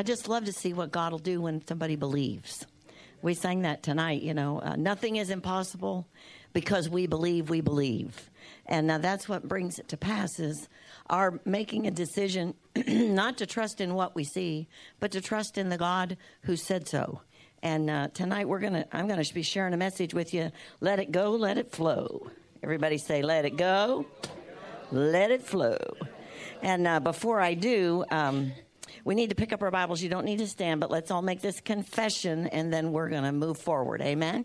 I just love to see what God will do when somebody believes. We sang that tonight, you know, uh, nothing is impossible because we believe we believe. And now that's what brings it to pass is our making a decision not to trust in what we see, but to trust in the God who said so. And uh, tonight we're gonna, I'm gonna be sharing a message with you. Let it go, let it flow. Everybody say, let it go, let it flow. And uh, before I do, um, we need to pick up our Bibles. You don't need to stand, but let's all make this confession and then we're going to move forward. Amen.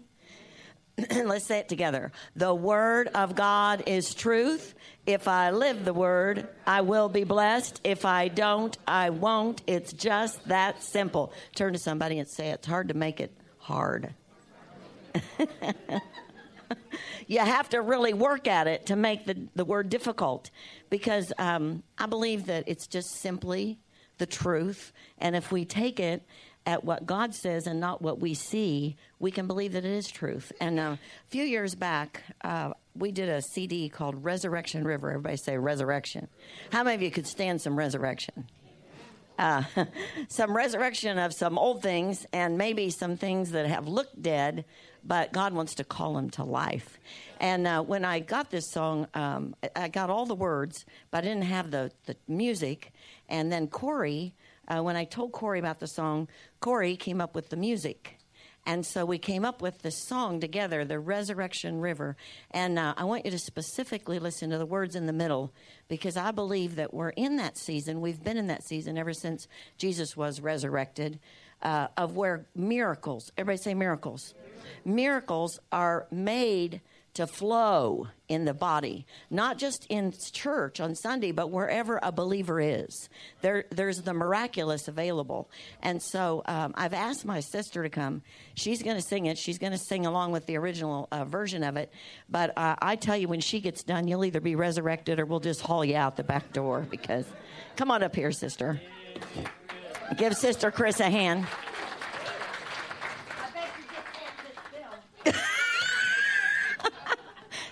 And let's say it together. The Word of God is truth. If I live the Word, I will be blessed. If I don't, I won't. It's just that simple. Turn to somebody and say, It's hard to make it hard. you have to really work at it to make the, the word difficult because um, I believe that it's just simply the truth. And if we take it at what God says and not what we see, we can believe that it is truth. And uh, a few years back, uh, we did a CD called Resurrection River. Everybody say resurrection. How many of you could stand some resurrection? Uh, some resurrection of some old things and maybe some things that have looked dead, but God wants to call them to life. And uh, when I got this song, um, I got all the words, but I didn't have the, the music. And then Corey, uh, when I told Corey about the song, Corey came up with the music. And so we came up with this song together, The Resurrection River. And uh, I want you to specifically listen to the words in the middle because I believe that we're in that season. We've been in that season ever since Jesus was resurrected, uh, of where miracles, everybody say miracles. Miracles are made to flow in the body, not just in church on Sunday, but wherever a believer is. There, there's the miraculous available. And so um, I've asked my sister to come. She's going to sing it. She's going to sing along with the original uh, version of it. But uh, I tell you, when she gets done, you'll either be resurrected or we'll just haul you out the back door because come on up here, sister. Give Sister Chris a hand.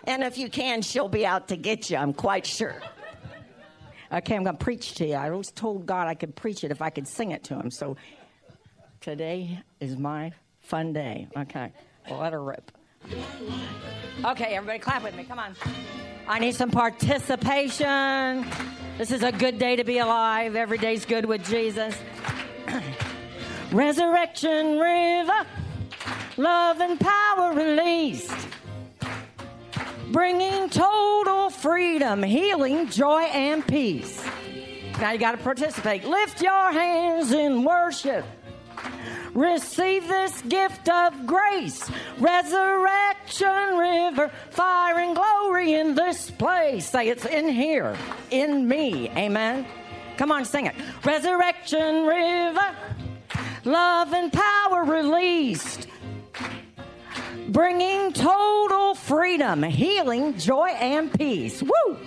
And if you can, she'll be out to get you, I'm quite sure. Okay, I'm going to preach to you. I always told God I could preach it if I could sing it to him. So today is my fun day. Okay, well, let her rip. Okay, everybody clap with me. Come on. I need some participation. This is a good day to be alive. Every day's good with Jesus. Resurrection River, love and power released bringing total freedom, healing, joy, and peace. Now you got to participate. Lift your hands in worship. Receive this gift of grace, resurrection river, fire and glory in this place. Say it's in here, in me. Amen. Come on, sing it. Resurrection river, love and power released bringing total freedom, healing, joy, and peace. Woo!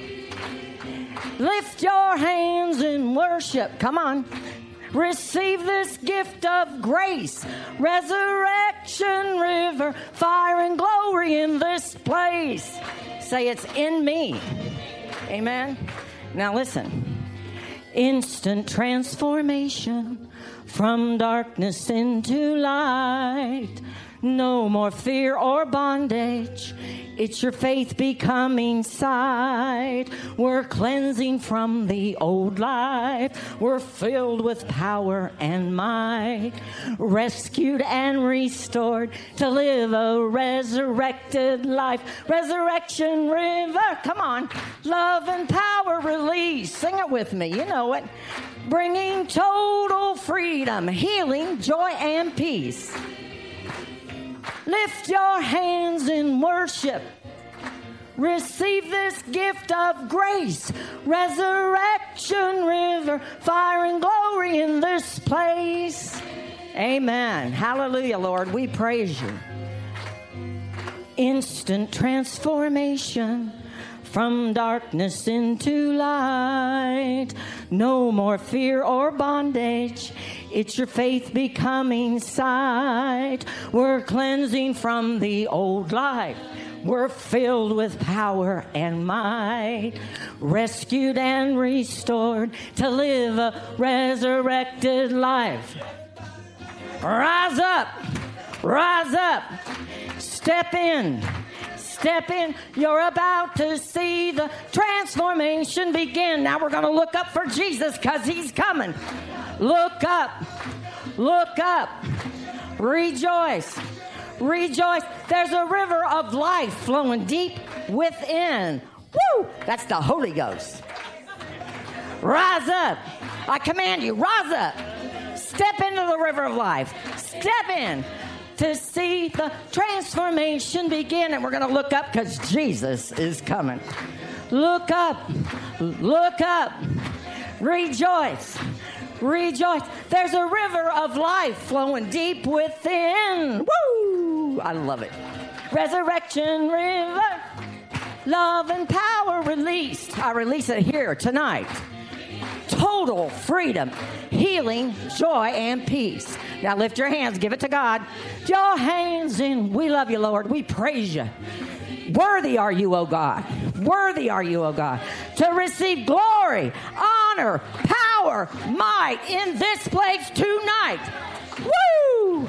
Lift your hands in worship. Come on. Receive this gift of grace, resurrection river, fire and glory in this place. Say it's in me. Amen. Now listen. Instant transformation from darkness into light no more fear or bondage. It's your faith becoming sight. We're cleansing from the old life. We're filled with power and might. Rescued and restored to live a resurrected life. Resurrection river. Come on. Love and power release. Sing it with me. You know it. Bringing total freedom, healing, joy, and peace. Lift your hands in worship. Receive this gift of grace, resurrection river, fire and glory in this place. Amen. Hallelujah, Lord. We praise you. Instant transformation from darkness into light. No more fear or bondage. It's your faith becoming sight. We're cleansing from the old life. We're filled with power and might, rescued and restored to live a resurrected life. Rise up, rise up, step in. Step in. You're about to see the transformation begin. Now we're going to look up for Jesus because he's coming. Look up. Look up. Rejoice. Rejoice. There's a river of life flowing deep within. Woo! That's the Holy Ghost. Rise up. I command you, rise up. Step into the river of life. Step in to see the transformation begin. And we're going to look up because Jesus is coming. Look up. Look up. Rejoice. Rejoice. There's a river of life flowing deep within. Woo! I love it. Resurrection river. Love and power released. I release it here tonight. Total freedom, healing, joy, and peace. Now lift your hands, give it to God. Your hands in. We love you, Lord. We praise you. Worthy are you, O God. Worthy are you, O God, to receive glory, honor, power, might in this place tonight. Woo!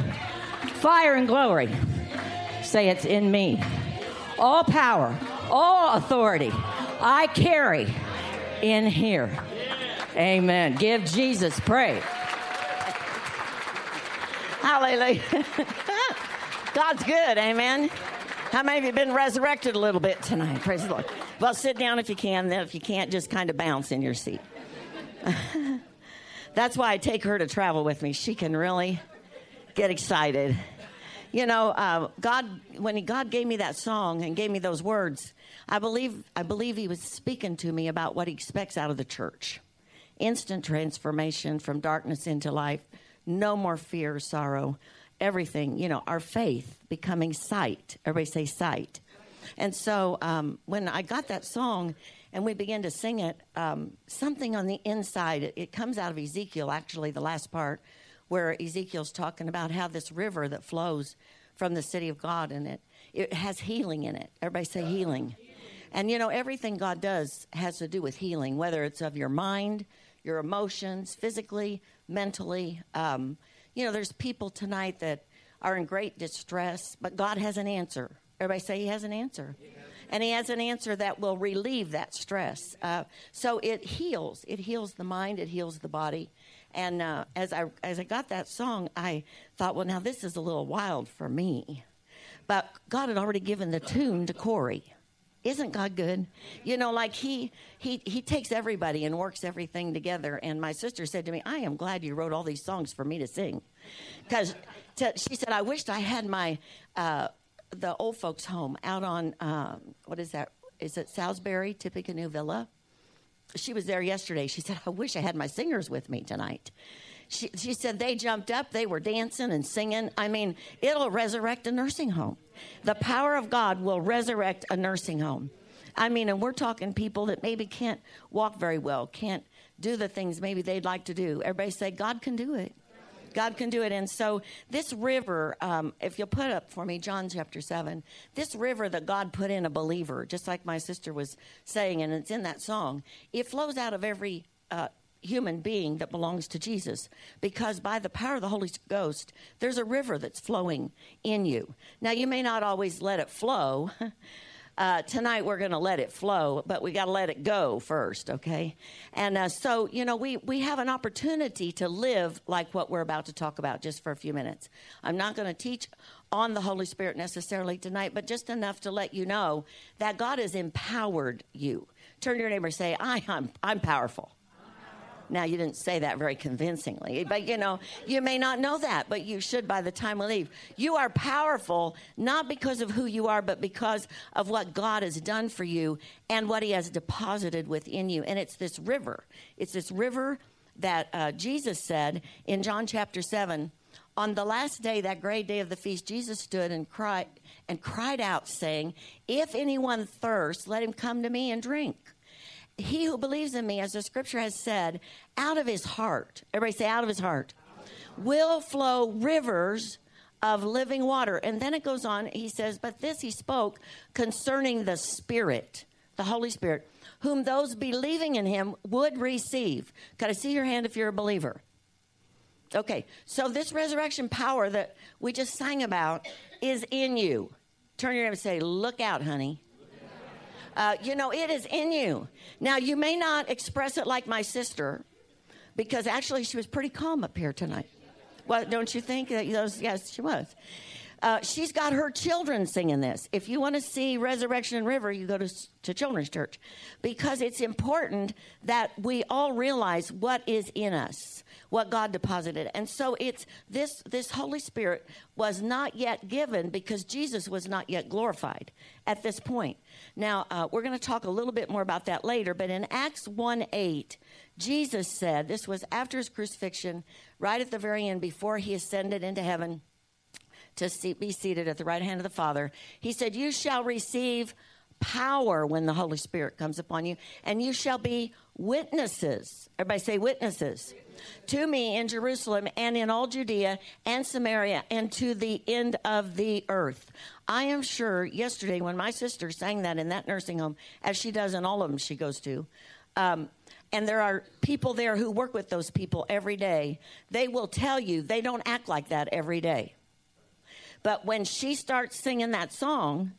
Fire and glory. Say it's in me. All power, all authority I carry in here. Amen. Give Jesus praise. Hallelujah. God's good, amen. How many of you been resurrected a little bit tonight? Praise the Lord. Well, sit down if you can. Then, if you can't, just kind of bounce in your seat. That's why I take her to travel with me. She can really get excited. You know, uh, God, when he, God gave me that song and gave me those words, I believe, I believe He was speaking to me about what He expects out of the church instant transformation from darkness into life, no more fear, sorrow, everything, you know, our faith becoming sight. Everybody say sight. And so um, when I got that song and we began to sing it, um, something on the inside, it, it comes out of Ezekiel, actually, the last part, where Ezekiel's talking about how this river that flows from the city of God and it, it has healing in it. Everybody say healing. And you know, everything God does has to do with healing, whether it's of your mind, your emotions, physically, mentally. Um, you know, there's people tonight that are in great distress, but God has an answer. Everybody say He has an answer. And He has an answer that will relieve that stress. Uh, so it heals. It heals the mind. It heals the body. And uh, as I as I got that song, I thought, well, now this is a little wild for me, but God had already given the tune to Corey. Isn't God good? You know, like he he he takes everybody and works everything together. And my sister said to me, "I am glad you wrote all these songs for me to sing," because she said, "I wished I had my uh, the old folks' home out on um, what is that? Is it Salisbury, Tippecanoe Villa?" She was there yesterday. She said, "I wish I had my singers with me tonight." She, she said they jumped up, they were dancing and singing. I mean, it'll resurrect a nursing home. The power of God will resurrect a nursing home. I mean, and we're talking people that maybe can't walk very well, can't do the things maybe they'd like to do. Everybody say, God can do it. God can do it. And so, this river, um, if you'll put up for me, John chapter 7, this river that God put in a believer, just like my sister was saying, and it's in that song, it flows out of every uh, human being that belongs to Jesus because by the power of the Holy Ghost, there's a river that's flowing in you. Now, you may not always let it flow. Uh, tonight we're going to let it flow, but we got to let it go first, okay? And uh, so, you know, we, we have an opportunity to live like what we're about to talk about just for a few minutes. I'm not going to teach on the Holy Spirit necessarily tonight, but just enough to let you know that God has empowered you. Turn to your neighbor and say, I, I'm, I'm powerful. Now, you didn't say that very convincingly, but you know, you may not know that, but you should by the time we leave. You are powerful not because of who you are, but because of what God has done for you and what He has deposited within you. And it's this river. It's this river that uh, Jesus said in John chapter 7 on the last day, that great day of the feast, Jesus stood and cried and cried out, saying, If anyone thirsts, let him come to me and drink he who believes in me, as the scripture has said, out of his heart, everybody say, out of his heart, will flow rivers of living water. And then it goes on, he says, But this he spoke concerning the Spirit, the Holy Spirit, whom those believing in him would receive. Can I see your hand if you're a believer? Okay, so this resurrection power that we just sang about is in you. Turn your head and say, Look out, honey. Uh, you know, it is in you. Now, you may not express it like my sister, because actually she was pretty calm up here tonight. Well, don't you think that those? Yes, she was. Uh, she's got her children singing this. If you want to see Resurrection and River, you go to, to Children's Church because it's important that we all realize what is in us, what God deposited. And so it's this, this Holy Spirit was not yet given because Jesus was not yet glorified at this point. Now, uh, we're going to talk a little bit more about that later, but in Acts 1 8, Jesus said, this was after his crucifixion, right at the very end, before he ascended into heaven to see, be seated at the right hand of the Father. He said, You shall receive power when the Holy Spirit comes upon you, and you shall be witnesses. Everybody say witnesses. To me in Jerusalem and in all Judea and Samaria and to the end of the earth. I am sure yesterday when my sister sang that in that nursing home, as she does in all of them she goes to, um, and there are people there who work with those people every day, they will tell you they don't act like that every day. But when she starts singing that song,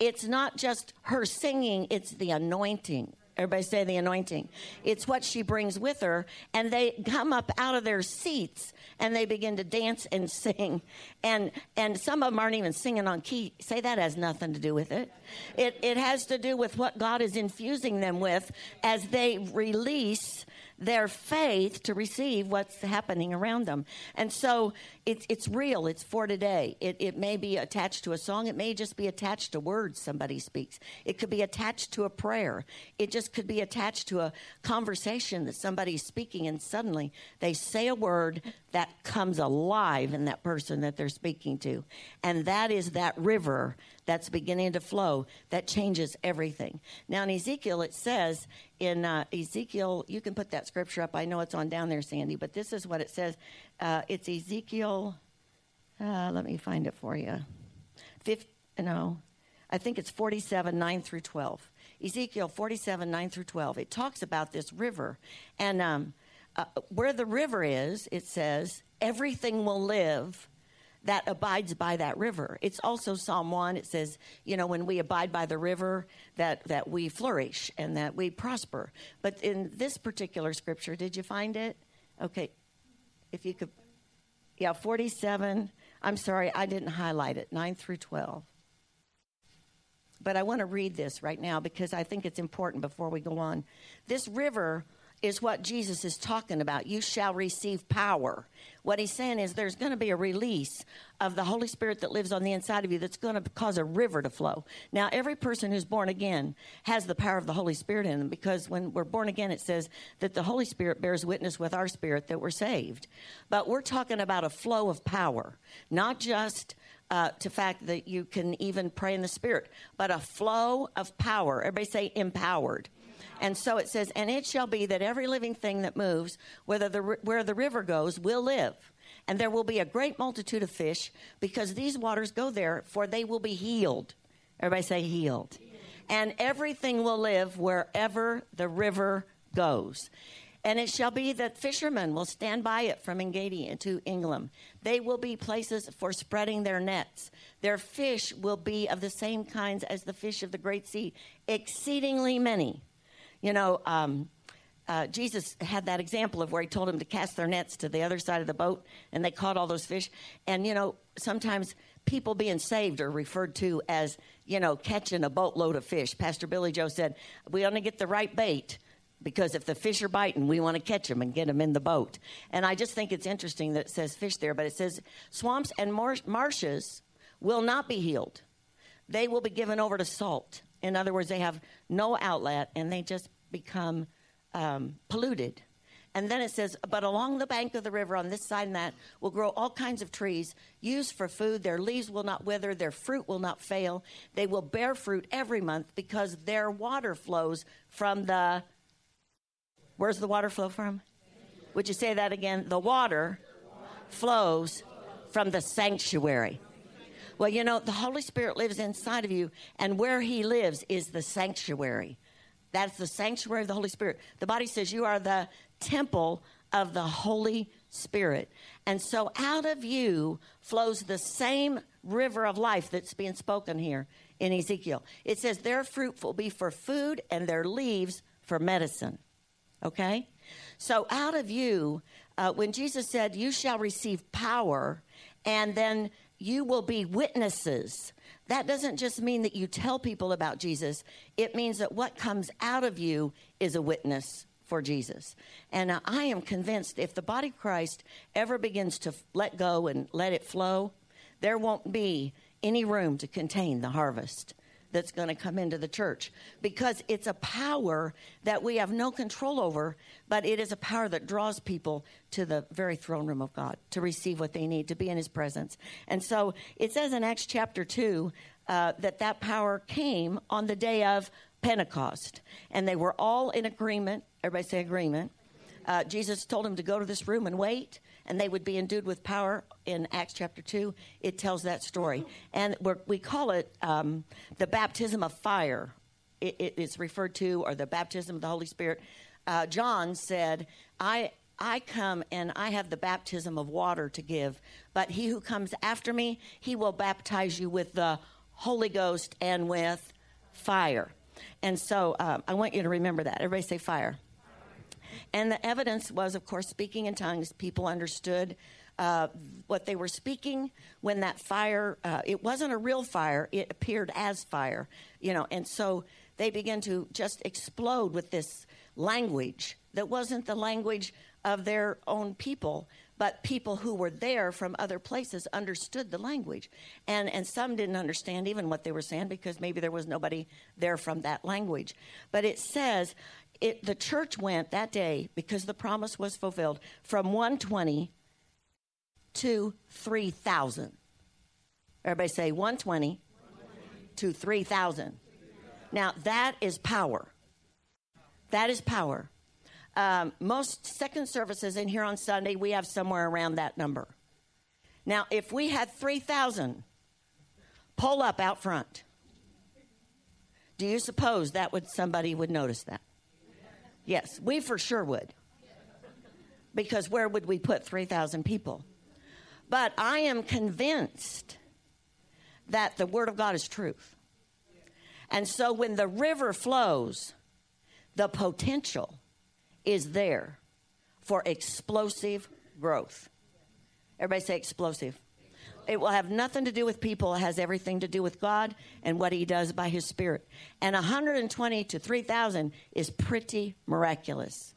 it's not just her singing, it's the anointing. Everybody say the anointing. It's what she brings with her, and they come up out of their seats and they begin to dance and sing. And and some of them aren't even singing on key. Say that has nothing to do with it. It it has to do with what God is infusing them with as they release their faith to receive what's happening around them. And so it's, it's real, it's for today. It, it may be attached to a song, it may just be attached to words somebody speaks, it could be attached to a prayer, it just could be attached to a conversation that somebody's speaking, and suddenly they say a word that comes alive in that person that they're speaking to. And that is that river that's beginning to flow that changes everything. Now, in Ezekiel, it says in uh, Ezekiel, you can put that scripture up. I know it's on down there, Sandy, but this is what it says. Uh, it's Ezekiel. Uh, let me find it for you. Fifth, no, I think it's 47, 9 through 12. Ezekiel 47, 9 through 12. It talks about this river. And um, uh, where the river is, it says, everything will live that abides by that river. It's also Psalm 1. It says, you know, when we abide by the river, that, that we flourish and that we prosper. But in this particular scripture, did you find it? Okay. If you could. Yeah, 47. I'm sorry, I didn't highlight it, 9 through 12. But I want to read this right now because I think it's important before we go on. This river is what Jesus is talking about. You shall receive power. What he's saying is there's going to be a release of the Holy Spirit that lives on the inside of you that's going to cause a river to flow. Now, every person who's born again has the power of the Holy Spirit in them because when we're born again, it says that the Holy Spirit bears witness with our spirit that we're saved. But we're talking about a flow of power, not just. Uh, to fact that you can even pray in the spirit, but a flow of power. Everybody say empowered. And so it says, and it shall be that every living thing that moves, whether the, where the river goes, will live. And there will be a great multitude of fish because these waters go there, for they will be healed. Everybody say healed. And everything will live wherever the river goes. And it shall be that fishermen will stand by it from Engedi into En Eglaim. They will be places for spreading their nets. Their fish will be of the same kinds as the fish of the great sea, exceedingly many. You know, um, uh, Jesus had that example of where he told them to cast their nets to the other side of the boat, and they caught all those fish. And, you know, sometimes people being saved are referred to as, you know, catching a boatload of fish. Pastor Billy Joe said, We to get the right bait because if the fish are biting, we want to catch them and get them in the boat. And I just think it's interesting that it says fish there, but it says swamps and mar- marshes will not be healed. They will be given over to salt. In other words, they have no outlet and they just become um, polluted. And then it says, but along the bank of the river on this side and that will grow all kinds of trees used for food. Their leaves will not wither, their fruit will not fail. They will bear fruit every month because their water flows from the. Where's the water flow from? Would you say that again? The water flows From the sanctuary. Well, you know, the Holy Spirit lives inside of you, and where He lives is the sanctuary. That's the sanctuary of the Holy Spirit. The body says you are the temple of the Holy Spirit. And so out of you flows the same river of life that's being spoken here in Ezekiel. It says their fruit will be for food and their leaves for medicine. Okay? So out of you, uh, when Jesus said, You shall receive power, and then you will be witnesses. That doesn't just mean that you tell people about Jesus, it means that what comes out of you is a witness for Jesus. And uh, I am convinced if the body of Christ ever begins to let go and let it flow, there won't be any room to contain the harvest that's going to come into the church because it's a power that we have no control over, but it is a power that draws people to the very throne room of God to receive what they need to be in His presence. And so it says in Acts chapter 2 uh, that that power came on the day of Pentecost, and they were all in agreement. Everybody say agreement. Uh, Jesus told them to go to this room and wait and they would be endued with power in Acts chapter 2. It tells that story. And we call it um, the baptism of fire. It, it is referred to, or the baptism of the Holy Spirit. Uh, John said, I, I come and I have the baptism of water to give, but he who comes after me, he will baptize you with the Holy Ghost and with fire. And so um, I want you to remember that. Everybody say fire. And the evidence was, of course, speaking in tongues. People understood uh, what they were speaking when that fire, uh, it wasn't a real fire, it appeared as fire, you know, and so they began to just explode with this language that wasn't the language of their own people, but people who were there from other places understood the language. And, and some didn't understand even what they were saying because maybe there was nobody there from that language. But it says, it, the church went that day because the promise was fulfilled from 120 to 3,000. Everybody say 120, 120. to 3,000. Now that is power. That is power. Um, most second services in here on Sunday, we have somewhere around that number. Now, if we had 3,000 pull up out front, do you suppose that would somebody would notice that? Yes, we for sure would. Because where would we put 3,000 people? But I am convinced that the Word of God is truth. And so when the river flows, the potential is there for explosive growth. Everybody say explosive. It will have nothing to do with people. It has everything to do with God and what He does by His Spirit. And 120 to 3,000 is pretty miraculous.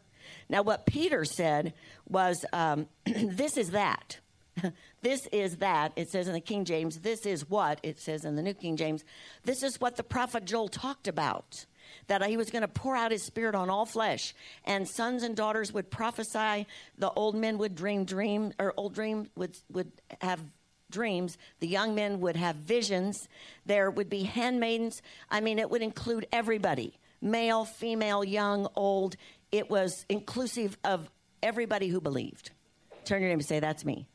Now, what Peter said was, um, This is that. this is that. It says in the King James. This is what, it says in the New King James. This is what the prophet Joel talked about that he was going to pour out his spirit on all flesh and sons and daughters would prophesy the old men would dream dream or old dream would would have dreams. The young men would have visions. There would be handmaidens. I mean, it would include everybody male, female, young, old. It was inclusive of everybody who believed. Turn your name and say, That's me.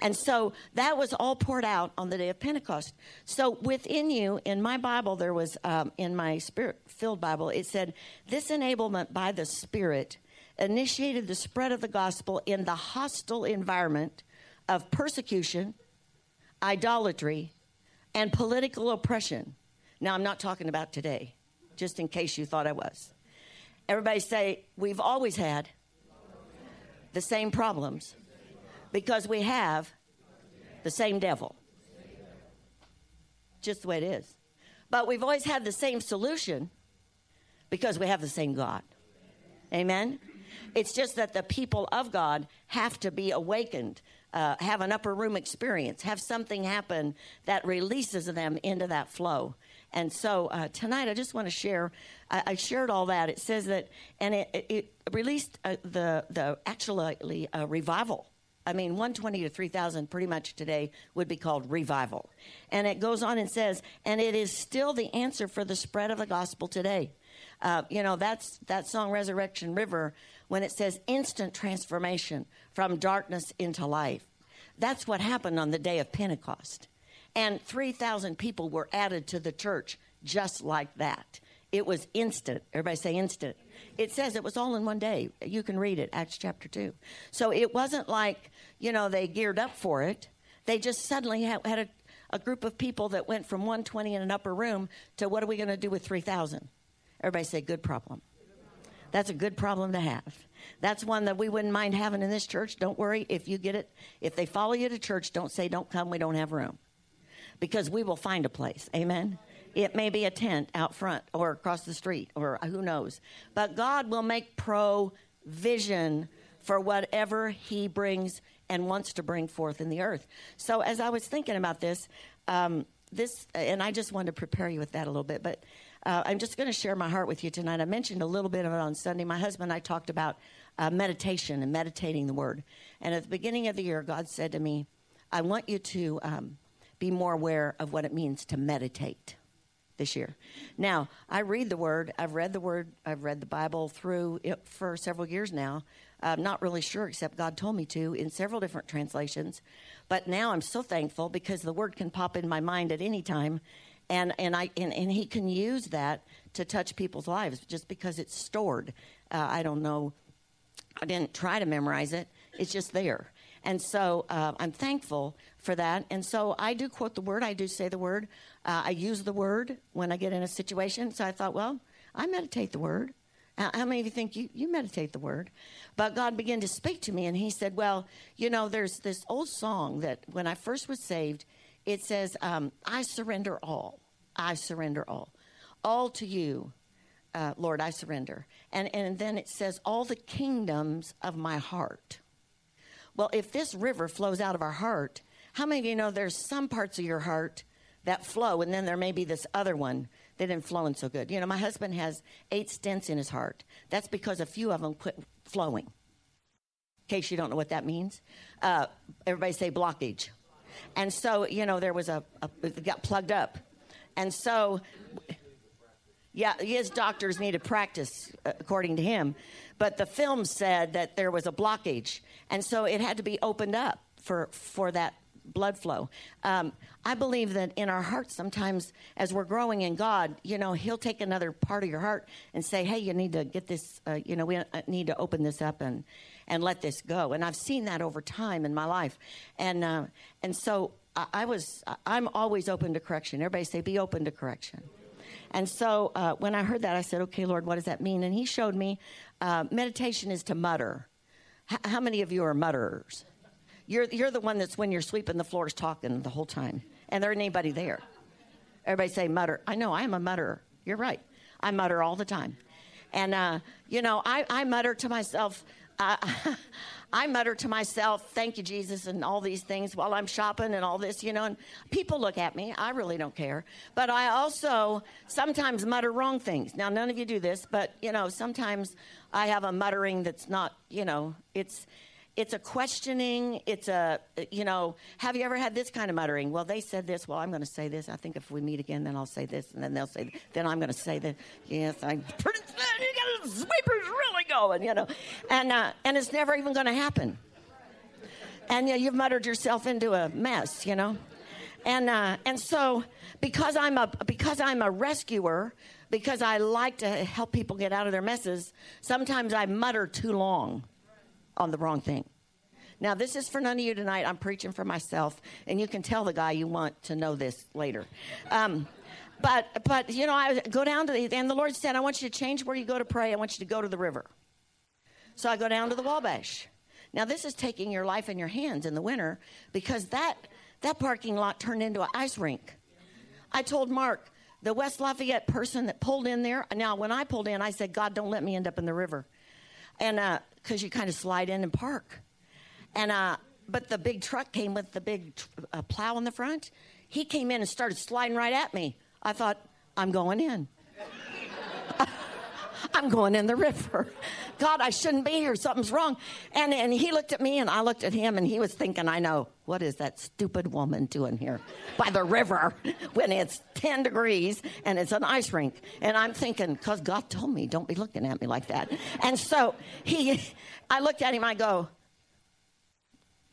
And so that was all poured out on the day of Pentecost. So within you, in my Bible, there was, um, in my spirit filled Bible, it said, This enablement by the Spirit initiated the spread of the gospel in the hostile environment of persecution idolatry, and political oppression. Now, I'm not talking about today, just in case you thought I was. Everybody say, We've always had the same problems because we have the same devil. Just the way it is. But we've always had the same solution because we have the same God. Amen? It's just that the people of God have to be awakened uh, have an upper room experience, have something happen that releases them into that flow. And so uh, tonight, I just want to share. I, I, shared all that. It says that, and it, it released uh, the the actually a revival. I mean, 120 to 3,000 pretty much today would be called revival. And it goes on and says, and it is still the answer for the spread of the gospel today. Uh, you know, that's that song, Resurrection River, when it says instant transformation from darkness into life. That's what happened on the day of Pentecost. And 3,000 people were added to the church just like that. It was instant. Everybody say instant. It says it was all in one day. You can read it, Acts chapter 2. So it wasn't like, you know, they geared up for it. They just suddenly had, a, a group of people that went from 120 in an upper room to what are we going to do with 3,000? Everybody say, good problem. That's a good problem to have. That's one that we wouldn't mind having in this church. Don't worry if you get it. If they follow you to church, don't say, don't come, we don't have room. Because we will find a place. Amen. It may be a tent out front or across the street or who knows. But God will make provision for whatever He brings and wants to bring forth in the earth. So as I was thinking about this, um, this, and I just wanted to prepare you with that a little bit, but uh, I'm just going to share my heart with you tonight. I mentioned a little bit of it on Sunday. My husband and I talked about uh, meditation and meditating the Word. And at the beginning of the year, God said to me, I want you to um, be more aware of what it means to meditate this year. Now, I read the Word. I've read the Word. I've read the Bible through for several years now. I'm not really sure, except God told me to in several different translations. But now I'm so thankful because the Word can pop in my mind at any time, and and I and, and He can use that to touch people's lives just because it's stored. Uh, I don't know. I didn't try to memorize it. It's just there. And so uh, I'm thankful for that. And so I do quote the word. I do say the word. Uh, I use the word when I get in a situation. So I thought, well, I meditate the word. How many of you think you, you meditate the word? But God began to speak to me, and He said, Well, you know, there's this old song that when I first was saved, it says, um, I surrender all. I surrender all. All to you, uh, Lord, I surrender. And, and then it says, All the kingdoms of my heart. Well, if this river flows out of our heart, how many of you know there's some parts of your heart that flow, and then there may be this other one that isn't flowing so good? You know, my husband has eight stents in his heart. That's because a few of them quit flowing. In case you don't know what that means, uh, everybody say blockage. And so, you know, there was a, a got plugged up. And so, yeah, his doctors needed practice, uh, according to him. But the film said that there was a blockage. And so it had to be opened up for, for that blood flow. Um, I believe that in our hearts, sometimes as we're growing in God, you know, He'll take another part of your heart and say, "Hey, you need to get this. Uh, you know, we uh, need to open this up and and let this go." And I've seen that over time in my life, and uh, and so I, I, was. I'm always open to correction. Everybody say, "Be open to correction." And so uh, when I heard that, I said, "Okay, Lord, what does that mean?" And He showed me uh, meditation is to mutter. H- how many of you are mutterers? You're, you're the one that's when you're sweeping the floors talking the whole time, and there ain't anybody there. Everybody say mutter. I know, I am a mutterer. You're right. I mutter all the time. And, uh, you know, I, I mutter to myself, I mutter to myself, thank you, Jesus, and all these things while I'm shopping and all this, you know, and people look at me. I really don't care. But I also sometimes mutter wrong things. Now, none of you do this, but, you know, sometimes I have a muttering that's not, you know, it's it's a questioning. It's a, you know, have you ever had this kind of muttering? Well, they said this. Well, I'm going to say this. I think if we meet again, then I'll say this. And then they'll say, then I'm going to say that. Yes, pretty, you got the sweepers really going, you know. And, uh, and it's never even going to happen. And uh, you've muttered yourself into a mess, you know. And, uh, and so because I'm, a, because I'm a rescuer, because I like to help people get out of their messes, sometimes I mutter too long on the wrong thing. Now, this is for none of you tonight. I'm preaching for myself, and you can tell the guy you want to know this later. Um, but, but you know, I go down to the, and the Lord said, I want you to change where you go to pray. I want you to go to the river. So I go down to the Wabash. Now, this is taking your life in your hands in the winter because that, that parking lot turned into an ice rink. I told Mark, the West Lafayette person that pulled in there, now when I pulled in, I said, God, don't let me end up in the river. And uh, because you kind of slide in and park. And uh, but the big truck came with the big uh, plow in the front. He came in and started sliding right at me. I thought, I'm going in. I'm going in the river. God, I shouldn't be here. Something's wrong. And, and he looked at me and I looked at him and he was thinking, I know, what is that stupid woman doing here by the river when it's 10 degrees and it's an ice rink? And I'm thinking, because God told me, don't be looking at me like that. And so he, I looked at him, I go,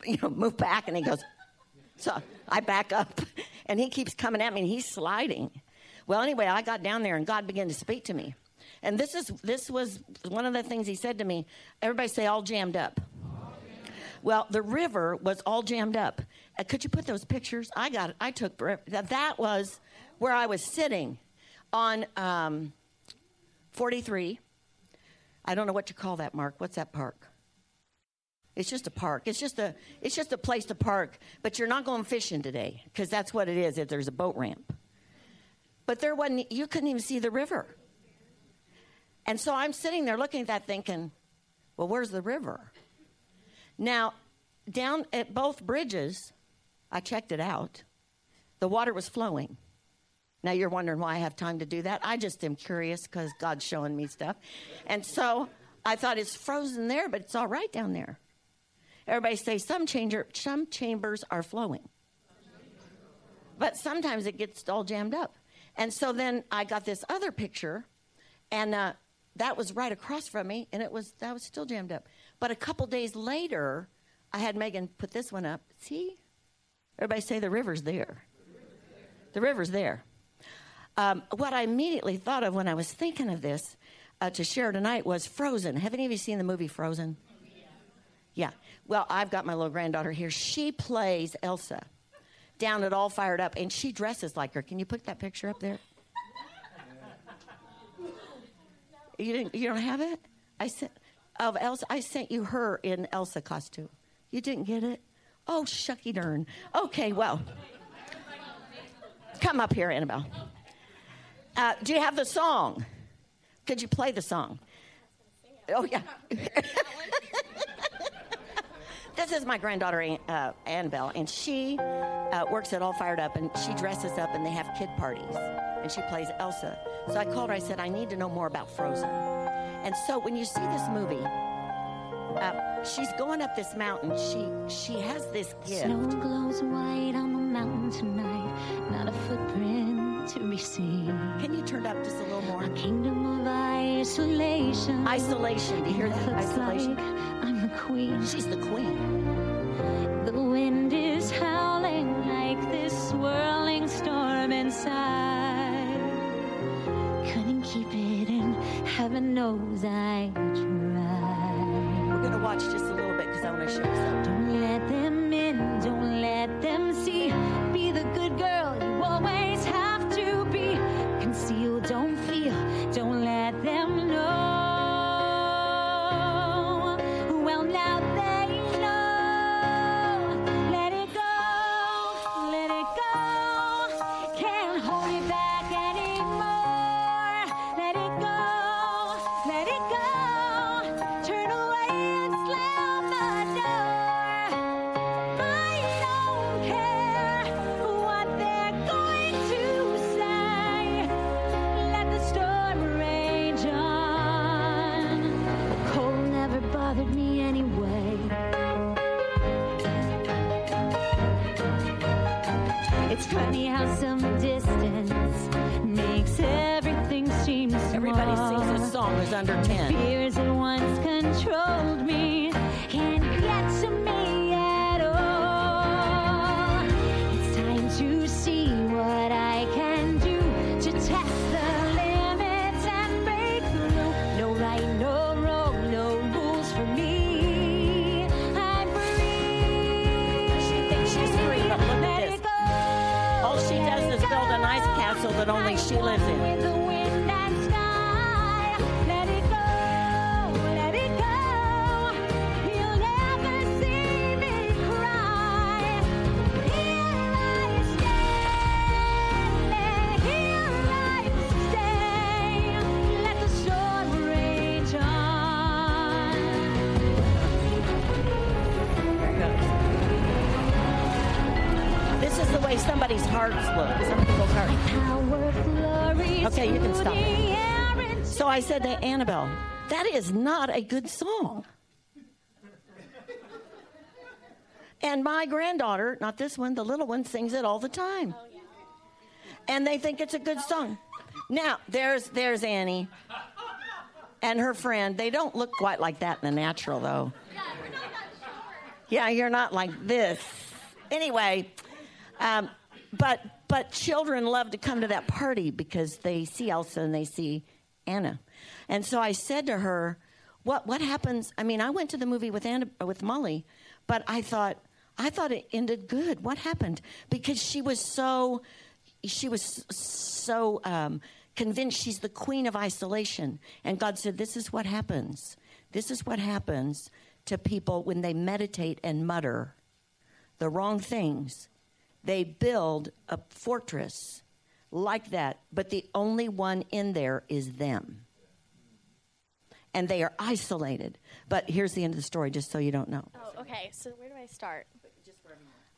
you know, move back. And he goes, so I back up, and he keeps coming at me, and he's sliding. Well, anyway, I got down there, and God began to speak to me. And this is this was one of the things he said to me. Everybody say all jammed up. Well, the river was all jammed up. Uh, could you put those pictures? I got it. I took that. That was where I was sitting on um, 43. I don't know what you call that, Mark. What's that park? It's just a park. It's just a it's just a place to park. But you're not going fishing today because that's what it is. If there's a boat ramp, but there wasn't. You couldn't even see the river. And so I'm sitting there looking at that, thinking, "Well, where's the river?" Now, down at both bridges, I checked it out. The water was flowing. Now you're wondering why I have time to do that. I just am curious because God's showing me stuff. And so I thought it's frozen there, but it's all right down there. Everybody say some changer, some chambers are flowing. But sometimes it gets all jammed up. And so then I got this other picture, and uh, that was right across from me, and it was that was still jammed up. But a couple days later, I had Megan put this one up. See, everybody say the river's there. The river's there. Um, what I immediately thought of when I was thinking of this uh, to share tonight was Frozen. Have any of you seen the movie Frozen? Yeah. Well, I've got my little granddaughter here. She plays Elsa down at All Fired Up, and she dresses like her. Can you put that picture up there? You didn't. You don't have it. I sent of Elsa. I sent you her in Elsa costume. You didn't get it. Oh shucky darn. Okay, well, come up here, Annabelle. Uh, do you have the song? Could you play the song? Oh yeah. this is my granddaughter uh, Annabelle, and she uh, works at All Fired Up, and she dresses up, and they have kid parties, and she plays Elsa. So I called her. I said, I need to know more about Frozen. And so when you see this movie, uh, she's going up this mountain. She she has this gift. Snow glows white on the mountain tonight, not a footprint to seen. Can you turn up just a little more? A kingdom of isolation. Isolation. Do you hear that? Isolation. Like I'm the queen. She's the queen. The wind is howling like this swirling storm inside. Couldn't keep it in. Heaven knows I tried. We're gonna watch just a little bit because I want to show you something. Don't let them in. Don't This is the way somebody's hearts look. Some people's hearts. Okay, you can stop. So I said to Annabelle, that is not a good song. And my granddaughter, not this one, the little one, sings it all the time. And they think it's a good song. Now, there's there's Annie and her friend. They don't look quite like that in the natural, though. Yeah, you're not like this. Anyway, um, but but children love to come to that party because they see Elsa and they see Anna, and so I said to her, "What what happens?" I mean, I went to the movie with Anna with Molly, but I thought I thought it ended good. What happened? Because she was so she was so um, convinced she's the queen of isolation, and God said, "This is what happens. This is what happens to people when they meditate and mutter the wrong things." They build a fortress like that, but the only one in there is them. And they are isolated. But here's the end of the story, just so you don't know. Oh, okay. So where do I start?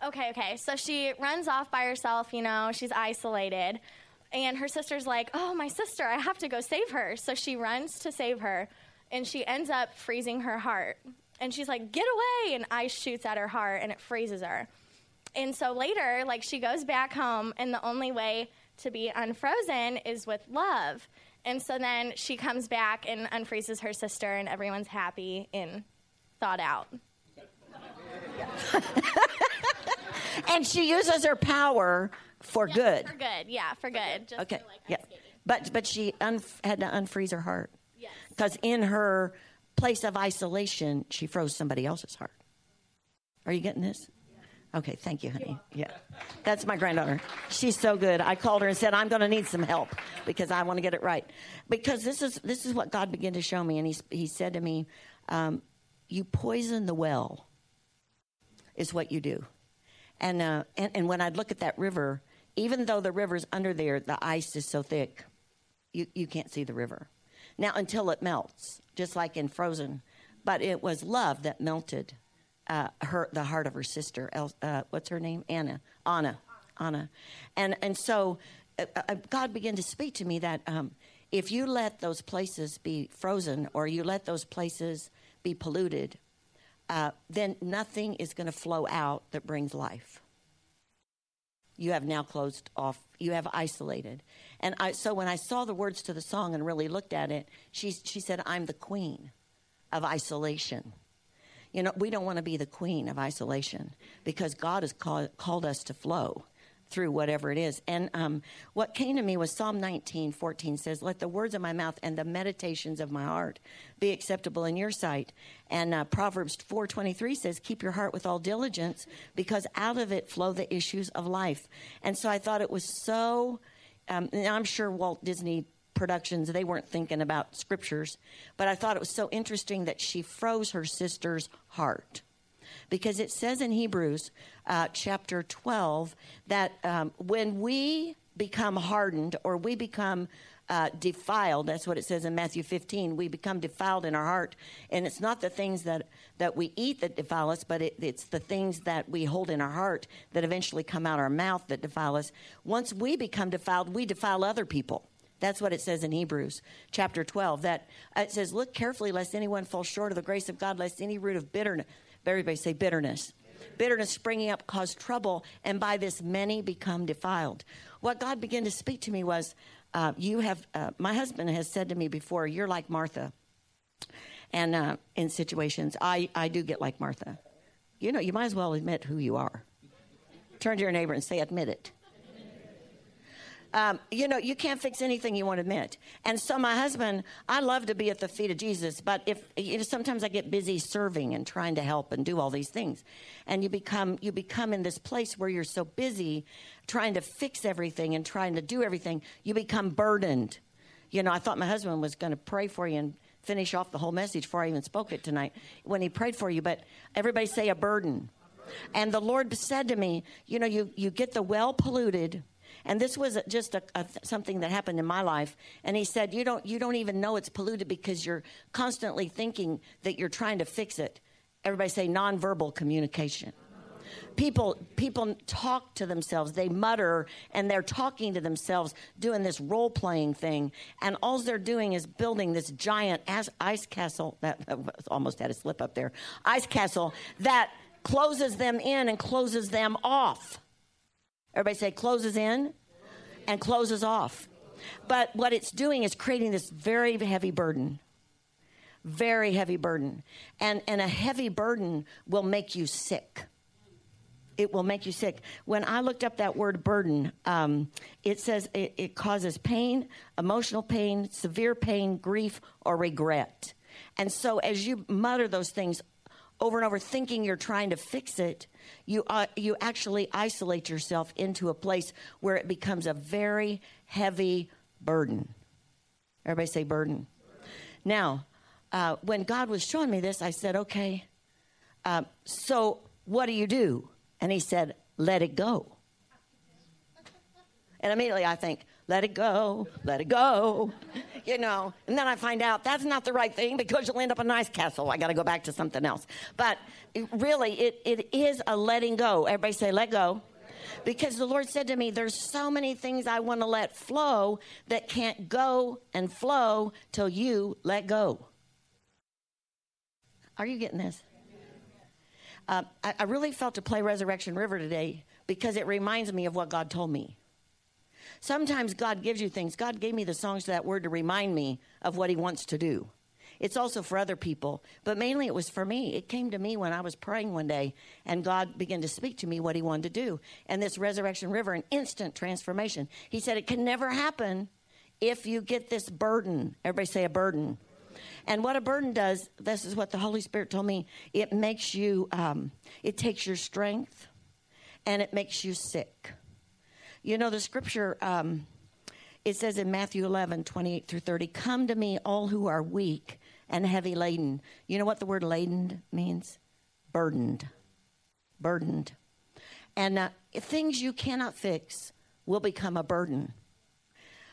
Okay, okay. So she runs off by herself, you know, she's isolated. And her sister's like, Oh, my sister, I have to go save her. So she runs to save her, and she ends up freezing her heart. And she's like, Get away! And ice shoots at her heart, and it freezes her. And so later, like, she goes back home, and the only way to be unfrozen is with love. And so then she comes back and unfreezes her sister, and everyone's happy and thought out. And she uses her power for good. For good, yeah, for good. Just Okay. for, like, Yeah. But but she un- had to unfreeze her heart. Yes. Because in her place of isolation, she froze somebody else's heart. Are you getting this? Okay, thank you, honey. Yeah. That's my granddaughter. She's so good. I called her and said, I'm going to need some help because I want to get it right. Because this is this is what God began to show me. And he, he said to me, um, You poison the well, is what you do. And, uh, and, and when I'd look at that river, even though the river's under there, the ice is so thick, you, you can't see the river. Now, until it melts, just like in Frozen. But it was love that melted uh, her, the heart of her sister. El, uh, what's her name? Anna. Anna. Anna. And, and so uh, uh, God began to speak to me that um, if you let those places be frozen or you let those places be polluted, uh, then nothing is going to flow out that brings life. You have now closed off, you have isolated. And I, so when I saw the words to the song and really looked at it, she, she said, I'm the queen of isolation. You know, we don't want to be the queen of isolation because God has call, called us to flow through whatever it is. And um, what came to me was Psalm 19, 14 says, Let the words of my mouth and the meditations of my heart be acceptable in your sight. And uh, Proverbs 4, 23 says, Keep your heart with all diligence because out of it flow the issues of life. And so I thought it was so, um, and I'm sure Walt Disney productions, they weren't thinking about scriptures, but I thought it was so interesting that she froze her sister's heart because it says in Hebrews uh, chapter 12 that um, when we become hardened or we become uh, defiled, that's what it says in Matthew 15, we become defiled in our heart. And it's not the things that, that we eat that defile us, but it, it's the things that we hold in our heart that eventually come out our mouth that defile us. Once we become defiled, we defile other people. That's what it says in Hebrews chapter 12. That uh, it says, Look carefully lest anyone fall short of the grace of God, lest any root of bitterness, everybody say bitterness. Bitterness springing up cause trouble, and by this many become defiled. What God began to speak to me was, uh, You have, uh, my husband has said to me before, You're like Martha. And uh, in situations, I, I do get like Martha. You know, you might as well admit who you are. Turn to your neighbor and say, Admit it. Um, you know, you can't fix anything you won't admit. And so, my husband, I love to be at the feet of Jesus, but if you know, sometimes I get busy serving and trying to help and do all these things, and you become you become in this place where you're so busy trying to fix everything and trying to do everything, you become burdened. You know, I thought my husband was going to pray for you and finish off the whole message before I even spoke it tonight when he prayed for you, but everybody say a burden. And the Lord said to me, you know, you, you get the well polluted and this was just a, a, something that happened in my life. And he said, you don't, you don't even know it's polluted because you're constantly thinking that you're trying to fix it. Everybody say nonverbal communication. People, people talk to themselves. They mutter and they're talking to themselves, doing this role playing thing. And all they're doing is building this giant ice castle. That, almost had a slip up there. Ice castle that closes them in and closes them off. Everybody say closes in and closes off. But what it's doing is creating this very heavy burden. very heavy burden. And, and a heavy burden will make you sick. It will make you sick. When I looked up that word burden, um, it says it, it causes pain, emotional pain, severe pain, grief, or regret. And so as you mutter those things over and over, thinking you're trying to fix it, you, uh, you actually isolate yourself into a place where it becomes a very heavy burden. Everybody say burden. Now, uh, when God was showing me this, I said, okay, uh, so what do you do? And he said, let it go. And immediately I think, let it go, let it go, you know. And then I find out that's not the right thing because you'll end up a nice castle. I got to go back to something else. But really, it, it is a letting go. Everybody say, let go. Because the Lord said to me, there's so many things I want to let flow that can't go and flow till you let go. Are you getting this? Uh, I, I really felt to play Resurrection River today because it reminds me of what God told me. Sometimes God gives you things. God gave me the songs to that word to remind me of what He wants to do. It's also for other people, but mainly it was for me. It came to me when I was praying one day, and God began to speak to me what He wanted to do. And this Resurrection River, an instant transformation. He said it can never happen if you get this burden. Everybody say a burden. And what a burden does, this is what the Holy Spirit told me, it makes you, um, it takes your strength and it makes you sick. You know, the scripture, um, it says in Matthew 11, 28 through 30, Come to me, all who are weak and heavy laden. You know what the word laden means? Burdened. Burdened. And uh, things you cannot fix will become a burden.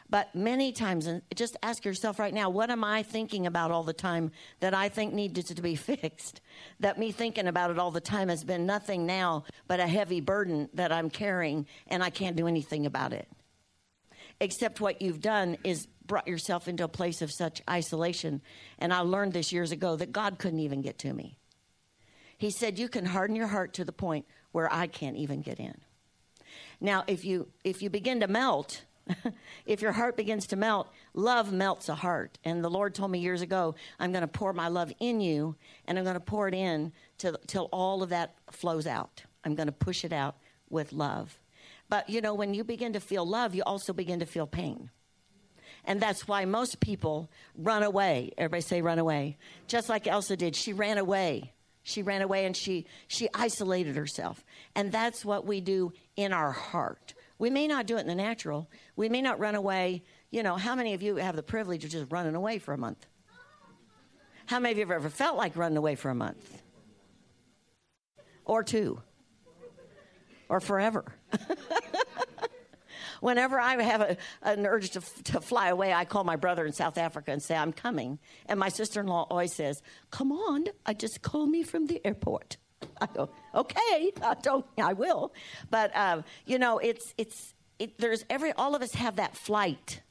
But many times, and just ask yourself right now, what am I thinking about all the time that I think needed to be fixed? That me thinking about it all the time has been nothing now but a heavy burden that I'm carrying, and I can't do anything about it. Except what you've done is brought yourself into a place of such isolation. And I learned this years ago that God couldn't even get to me. He said, You can harden your heart to the point where I can't even get in. Now, if you if you begin to melt, if your heart begins to melt, love melts a heart. And the Lord told me years ago, I'm going to pour my love in you, and I'm going to pour it in till, till all of that flows out. I'm going to push it out with love. But you know, when you begin to feel love, you also begin to feel pain. And that's why most people run away. Everybody say run away. Just like Elsa did. She ran away. She ran away and she, she isolated herself. And that's what we do in our heart. We may not do it in the natural. We may not run away. You know, how many of you have the privilege of just running away for a month? How many of you have ever felt like running away for a month? Or two? Or forever? Whenever I have a, an urge to, to fly away, I call my brother in South Africa and say, I'm coming. And my sister in law always says, Come on, I just call me from the airport. I go, okay, I don't, I will. But, uh, you know, it's, it's, it, there's every, all of us have that flight,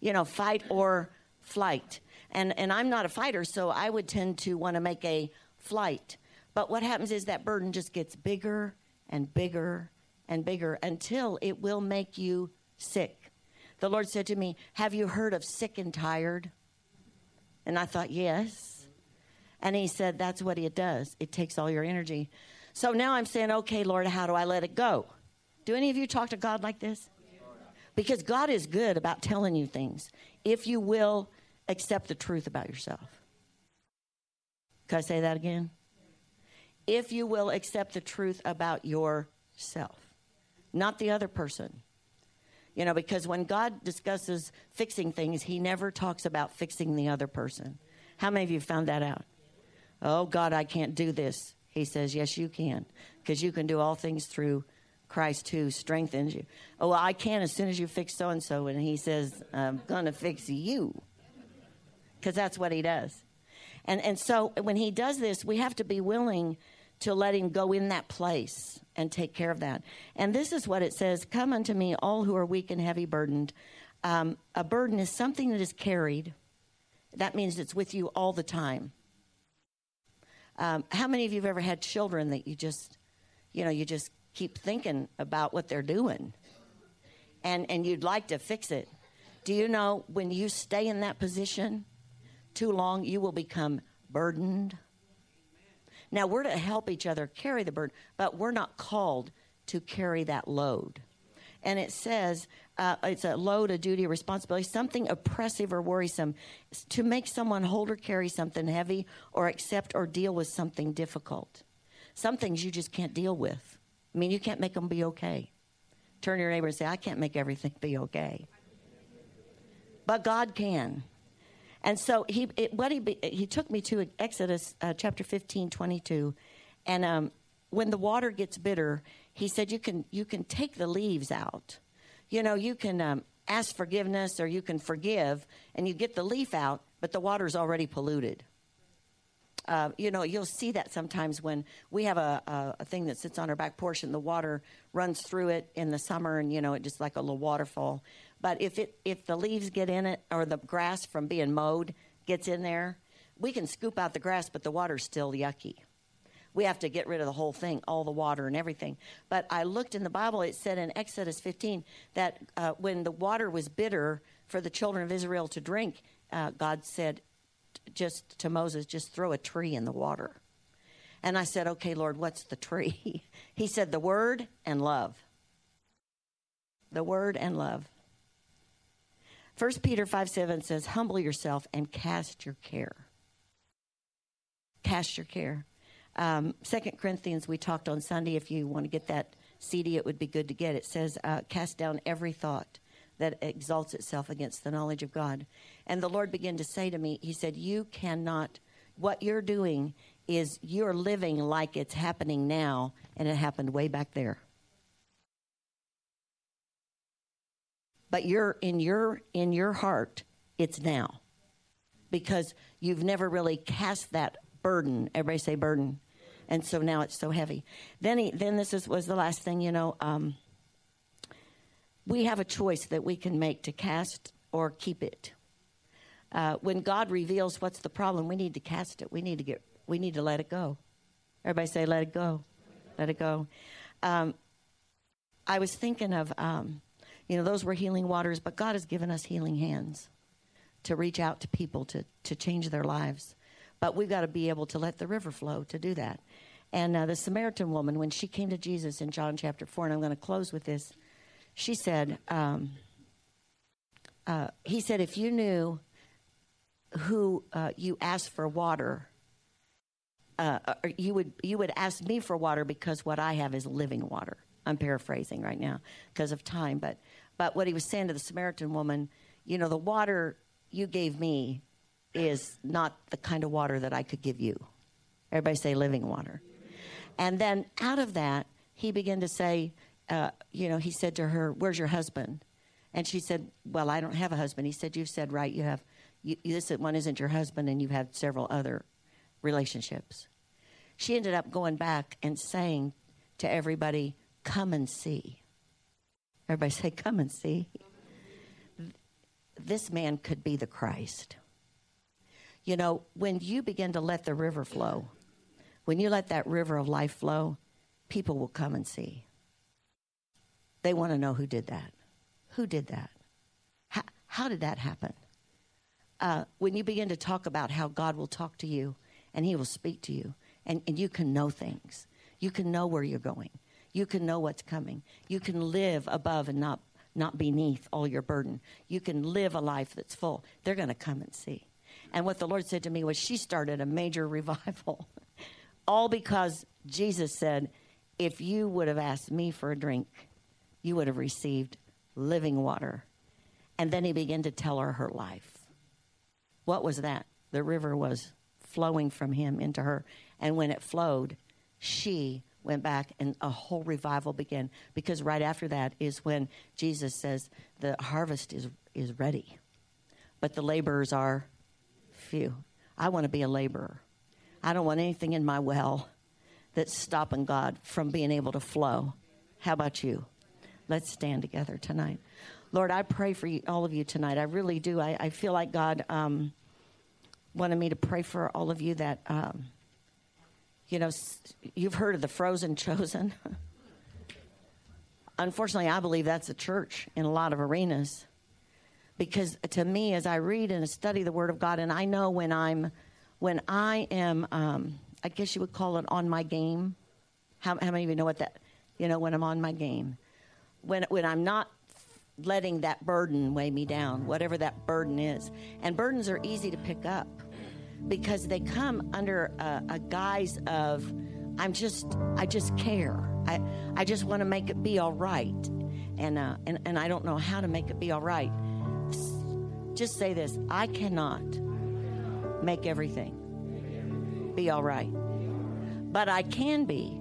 you know, fight or flight. And, and I'm not a fighter, so I would tend to want to make a flight. But what happens is that burden just gets bigger and bigger and bigger until it will make you sick. The Lord said to me, Have you heard of sick and tired? And I thought, Yes. And he said, That's what it does. It takes all your energy. So now I'm saying, Okay, Lord, how do I let it go? Do any of you talk to God like this? Because God is good about telling you things if you will accept the truth about yourself. Can I say that again? If you will accept the truth about yourself, not the other person. You know, because when God discusses fixing things, he never talks about fixing the other person. How many of you found that out? Oh, God, I can't do this. He says, Yes, you can, because you can do all things through Christ who strengthens you. Oh, well, I can as soon as you fix so and so. And he says, I'm going to fix you, because that's what he does. And, and so when he does this, we have to be willing to let him go in that place and take care of that. And this is what it says Come unto me, all who are weak and heavy burdened. Um, a burden is something that is carried, that means it's with you all the time. Um, how many of you have ever had children that you just, you know, you just keep thinking about what they're doing, and and you'd like to fix it? Do you know when you stay in that position too long, you will become burdened. Now, we're to help each other carry the burden, but we're not called to carry that load. And it says uh, it's a load, a duty, a responsibility, something oppressive or worrisome to make someone hold or carry something heavy or accept or deal with something difficult. Some things you just can't deal with. I mean, you can't make them be okay. Turn to your neighbor and say, I can't make everything be okay. But God can. And so he, it, what he, he took me to Exodus uh, chapter 15, 22. And um, when the water gets bitter, he said, you can, you can take the leaves out. You know, you can um, ask forgiveness or you can forgive and you get the leaf out, but the water's already polluted. Uh, you know, you'll see that sometimes when we have a, a, a, thing that sits on our back porch and the water runs through it in the summer and, you know, it just like a little waterfall. But if it if the leaves get in it or the grass from being mowed gets in there, we can scoop out the grass, but the water's still yucky. We have to get rid of the whole thing, all the water and everything. But I looked in the Bible; it said in Exodus 15 that uh, when the water was bitter for the children of Israel to drink, uh, God said, just to Moses, just throw a tree in the water. And I said, okay, Lord, what's the tree? he said, the word and love. The word and love. 1 Peter 5 7 says, Humble yourself and cast your care. Cast your care. Um, 2 Corinthians, we talked on Sunday. If you want to get that CD, it would be good to get. It says, uh, Cast down every thought that exalts itself against the knowledge of God. And the Lord began to say to me, He said, You cannot, what you're doing is you're living like it's happening now, and it happened way back there. but you're in your in your heart it's now because you've never really cast that burden everybody say burden and so now it's so heavy. Then he then this is, was the last thing you know um, we have a choice that we can make to cast or keep it. Uh, when god reveals what's the problem we need to cast it. We need to get we need to let it go. Everybody say let it go. Let it go. Um, i was thinking of um, you know, those were healing waters, but God has given us healing hands to reach out to people to, to change their lives. But we've got to be able to let the river flow to do that. And uh, the Samaritan woman, when she came to Jesus in John chapter 4, and I'm going to close with this, she said, um, uh, He said, if you knew who uh, you asked for water, uh, you would you would ask me for water because what I have is living water. I'm paraphrasing right now because of time, but but what he was saying to the Samaritan woman, you know, the water you gave me is not the kind of water that I could give you. Everybody say living water. And then out of that, he began to say, uh, you know, he said to her, "Where's your husband?" And she said, "Well, I don't have a husband." He said, "You've said right. You have. You, this one isn't your husband, and you've had several other relationships." She ended up going back and saying to everybody, Come and see. Everybody say, Come and see. This man could be the Christ. You know, when you begin to let the river flow, when you let that river of life flow, people will come and see. They want to know who did that. Who did that? How, how did that happen? Uh, when you begin to talk about how God will talk to you and He will speak to you, and, and you can know things, you can know where you're going, you can know what's coming. You can live above and not, not beneath all your burden. You can live a life that's full. They're going to come and see. And what the Lord said to me was, she started a major revival. all because Jesus said, if you would have asked me for a drink, you would have received living water. And then he began to tell her her life. What was that? The river was flowing from him into her. And when it flowed, she went back and a whole revival began because right after that is when Jesus says the harvest is is ready but the laborers are I want to be a laborer. I don't want anything in my well that's stopping God from being able to flow. How about you? Let's stand together tonight. Lord I pray for you, all of you tonight. I really do. I, I feel like God um, wanted me to pray for all of you that um, you know, you've heard of the frozen chosen. Unfortunately, I believe that's a church in a lot of arenas. Because to me, as I read and study the Word of God, and I know when I'm when I am, um, I guess you would call it on my game. How, how many of you know what that? You know, when I'm on my game, when when I'm not letting that burden weigh me down, whatever that burden is. And burdens are easy to pick up because they come under a, a guise of I'm just I just care. I I just want to make it be all right, and uh, and and I don't know how to make it be all right. Just say this: I cannot make everything be all right, but I can be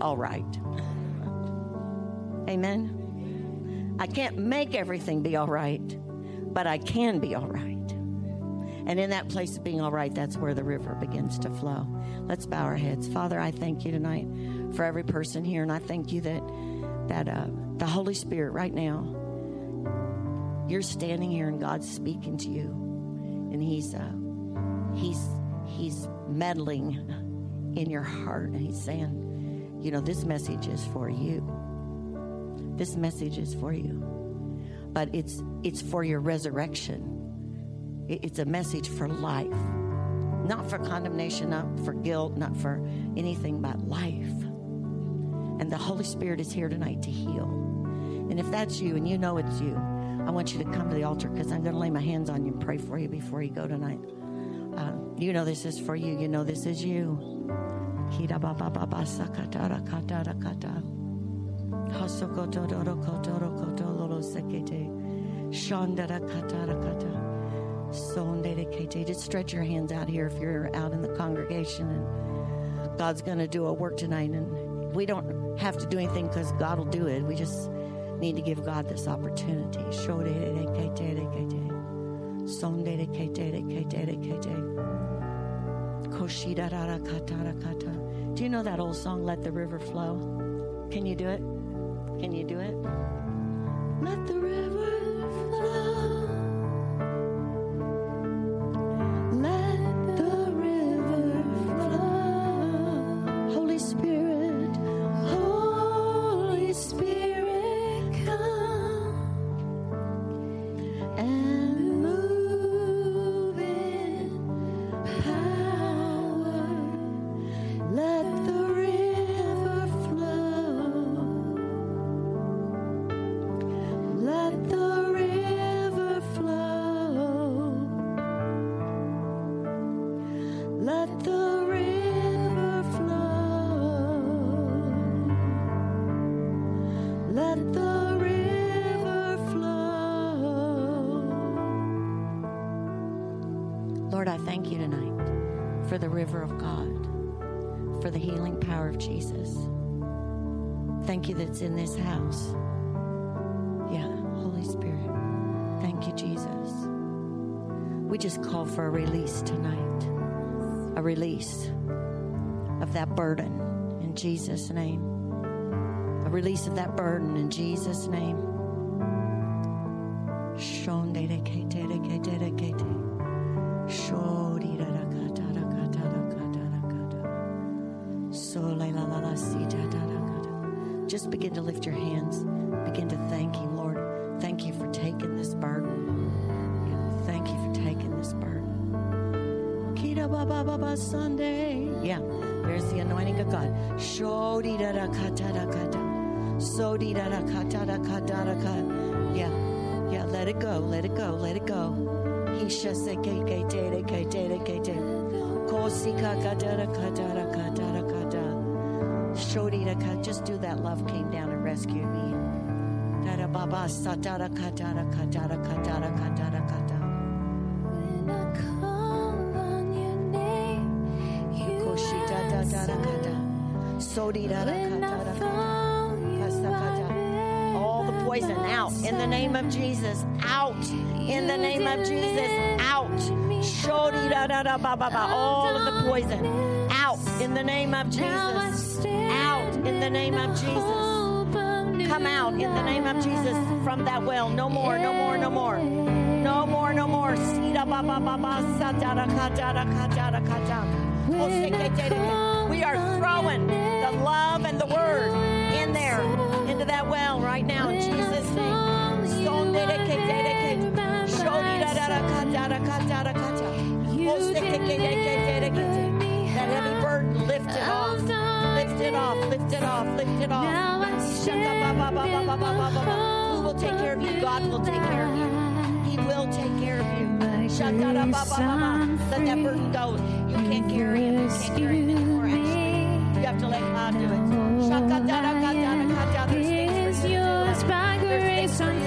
all right. Amen. I can't make everything be all right, but I can be all right. And in that place of being all right, that's where the river begins to flow. Let's bow our heads. Father, I thank you tonight for every person here, and I thank you that that uh, the Holy Spirit right now, you're standing here and God's speaking to you, and He's uh, He's He's meddling in your heart, and He's saying, you know, this message is for you. This message is for you, but it's it's for your resurrection. It's a message for life, not for condemnation, not for guilt, not for anything but life. And the Holy Spirit is here tonight to heal. And if that's you and you know it's you, I want you to come to the altar because I'm going to lay my hands on you and pray for you before you go tonight. Uh, you know this is for you. You know this is you. Just stretch your hands out here if you're out in the congregation and God's going to do a work tonight. And we don't have to do anything because God will do it. We just need to give God this opportunity. Do you know that old song, Let the River Flow? Can you do it? Can you do it? Let the river Lord, I thank you tonight for the river of God, for the healing power of Jesus. Thank you that's in this house. Yeah, Holy Spirit. Thank you, Jesus. We just call for a release tonight, a release of that burden in Jesus' name, release of that burden in Jesus' name. Se ke ke te re ke te re ke te. Kosi ka ka da ka da ka da da ka da. Shodi da ka. Just do that. Love came down and rescued me. Da ba ba sa da ka da ka da ka da da ka da ka ka ka ka All the poison out in the name of Jesus. Out in the name of Jesus. Out. Shodi da da da ba ba ba. All of the poison out in the name of Jesus. Out in the name of Jesus. Come out in the name of Jesus from that well. No more, no more, no more. No more, no more. We are throwing the love and the word in there into that well right now in Jesus' name. it off, lift it off, lift it off. Now I Who will take care of you? God will take care of you. He will take care of you. Let that burden go. You can't carry it. You can't carry it anymore, actually. You have to let God do it. There's things for you. There's things for you.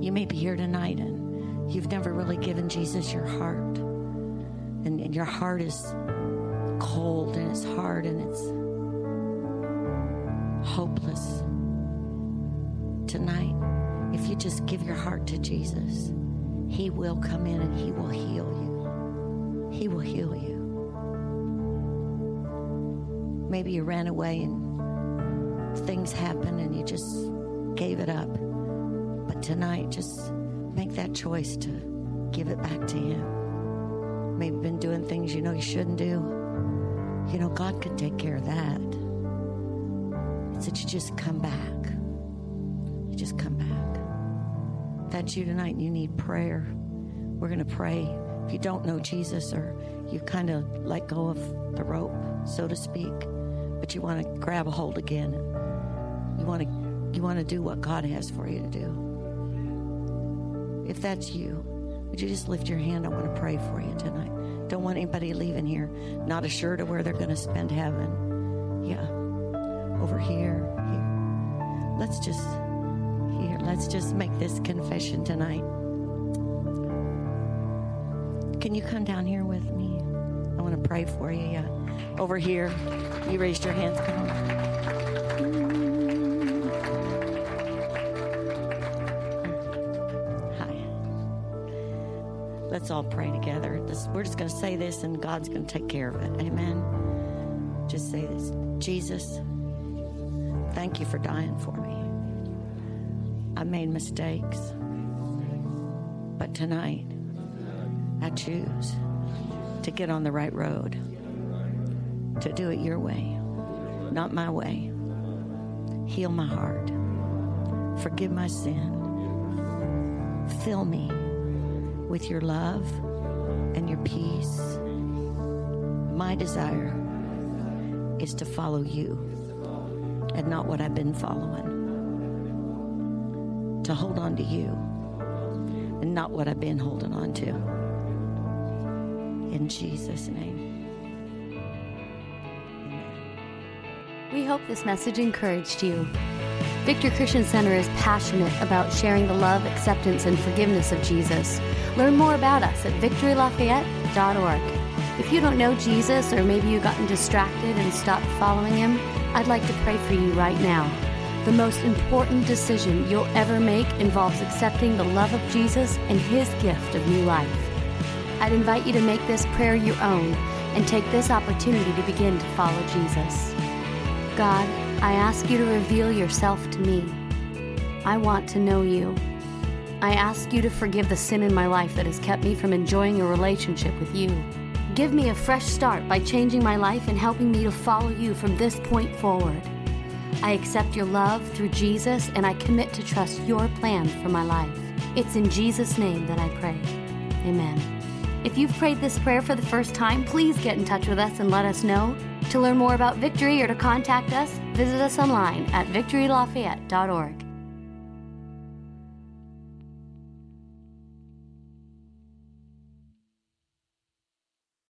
You may be here tonight and you've never really given Jesus your heart. And, and your heart is cold and it's hard and it's hopeless. Tonight, if you just give your heart to Jesus, He will come in and He will heal you. He will heal you. Maybe you ran away and things happened and you just gave it up. But tonight, just make that choice to give it back to Him. Maybe been doing things you know you shouldn't do. You know, God can take care of that. It's that you just come back. You just come back. If that's you tonight and you need prayer, we're going to pray. If you don't know Jesus or you kind of let go of the rope, so to speak, but you want to grab a hold again, you want to you want to do what God has for you to do. If that's you, would you just lift your hand? I want to pray for you tonight. Don't want anybody leaving here not assured of where they're going to spend heaven. Yeah. Over here, here. Let's just here. Let's just make this confession tonight. Can you come down here with me? I want to pray for you. Yeah. Over here. You raised your hands. Come on. Let's all pray together. We're just going to say this, and God's going to take care of it. Amen. Just say this Jesus, thank you for dying for me. I made mistakes, but tonight I choose to get on the right road, to do it your way, not my way. Heal my heart, forgive my sin, fill me with your love and your peace. My desire is to follow you and not what I've been following. To hold on to you and not what I've been holding on to. In Jesus' name. We hope this message encouraged you. Victory Christian Center is passionate about sharing the love, acceptance, and forgiveness of Jesus. Learn more about us at victorylafayette.org. If you don't know Jesus, or maybe you've gotten distracted and stopped following him, I'd like to pray for you right now. The most important decision you'll ever make involves accepting the love of Jesus and his gift of new life. I'd invite you to make this prayer your own and take this opportunity to begin to follow Jesus. God, I ask you to reveal yourself to me. I want to know you. I ask you to forgive the sin in my life that has kept me from enjoying a relationship with you. Give me a fresh start by changing my life and helping me to follow you from this point forward. I accept your love through Jesus and I commit to trust your plan for my life. It's in Jesus' name that I pray. Amen. If you've prayed this prayer for the first time, please get in touch with us and let us know. To learn more about Victory or to contact us, visit us online at victorylafayette.org.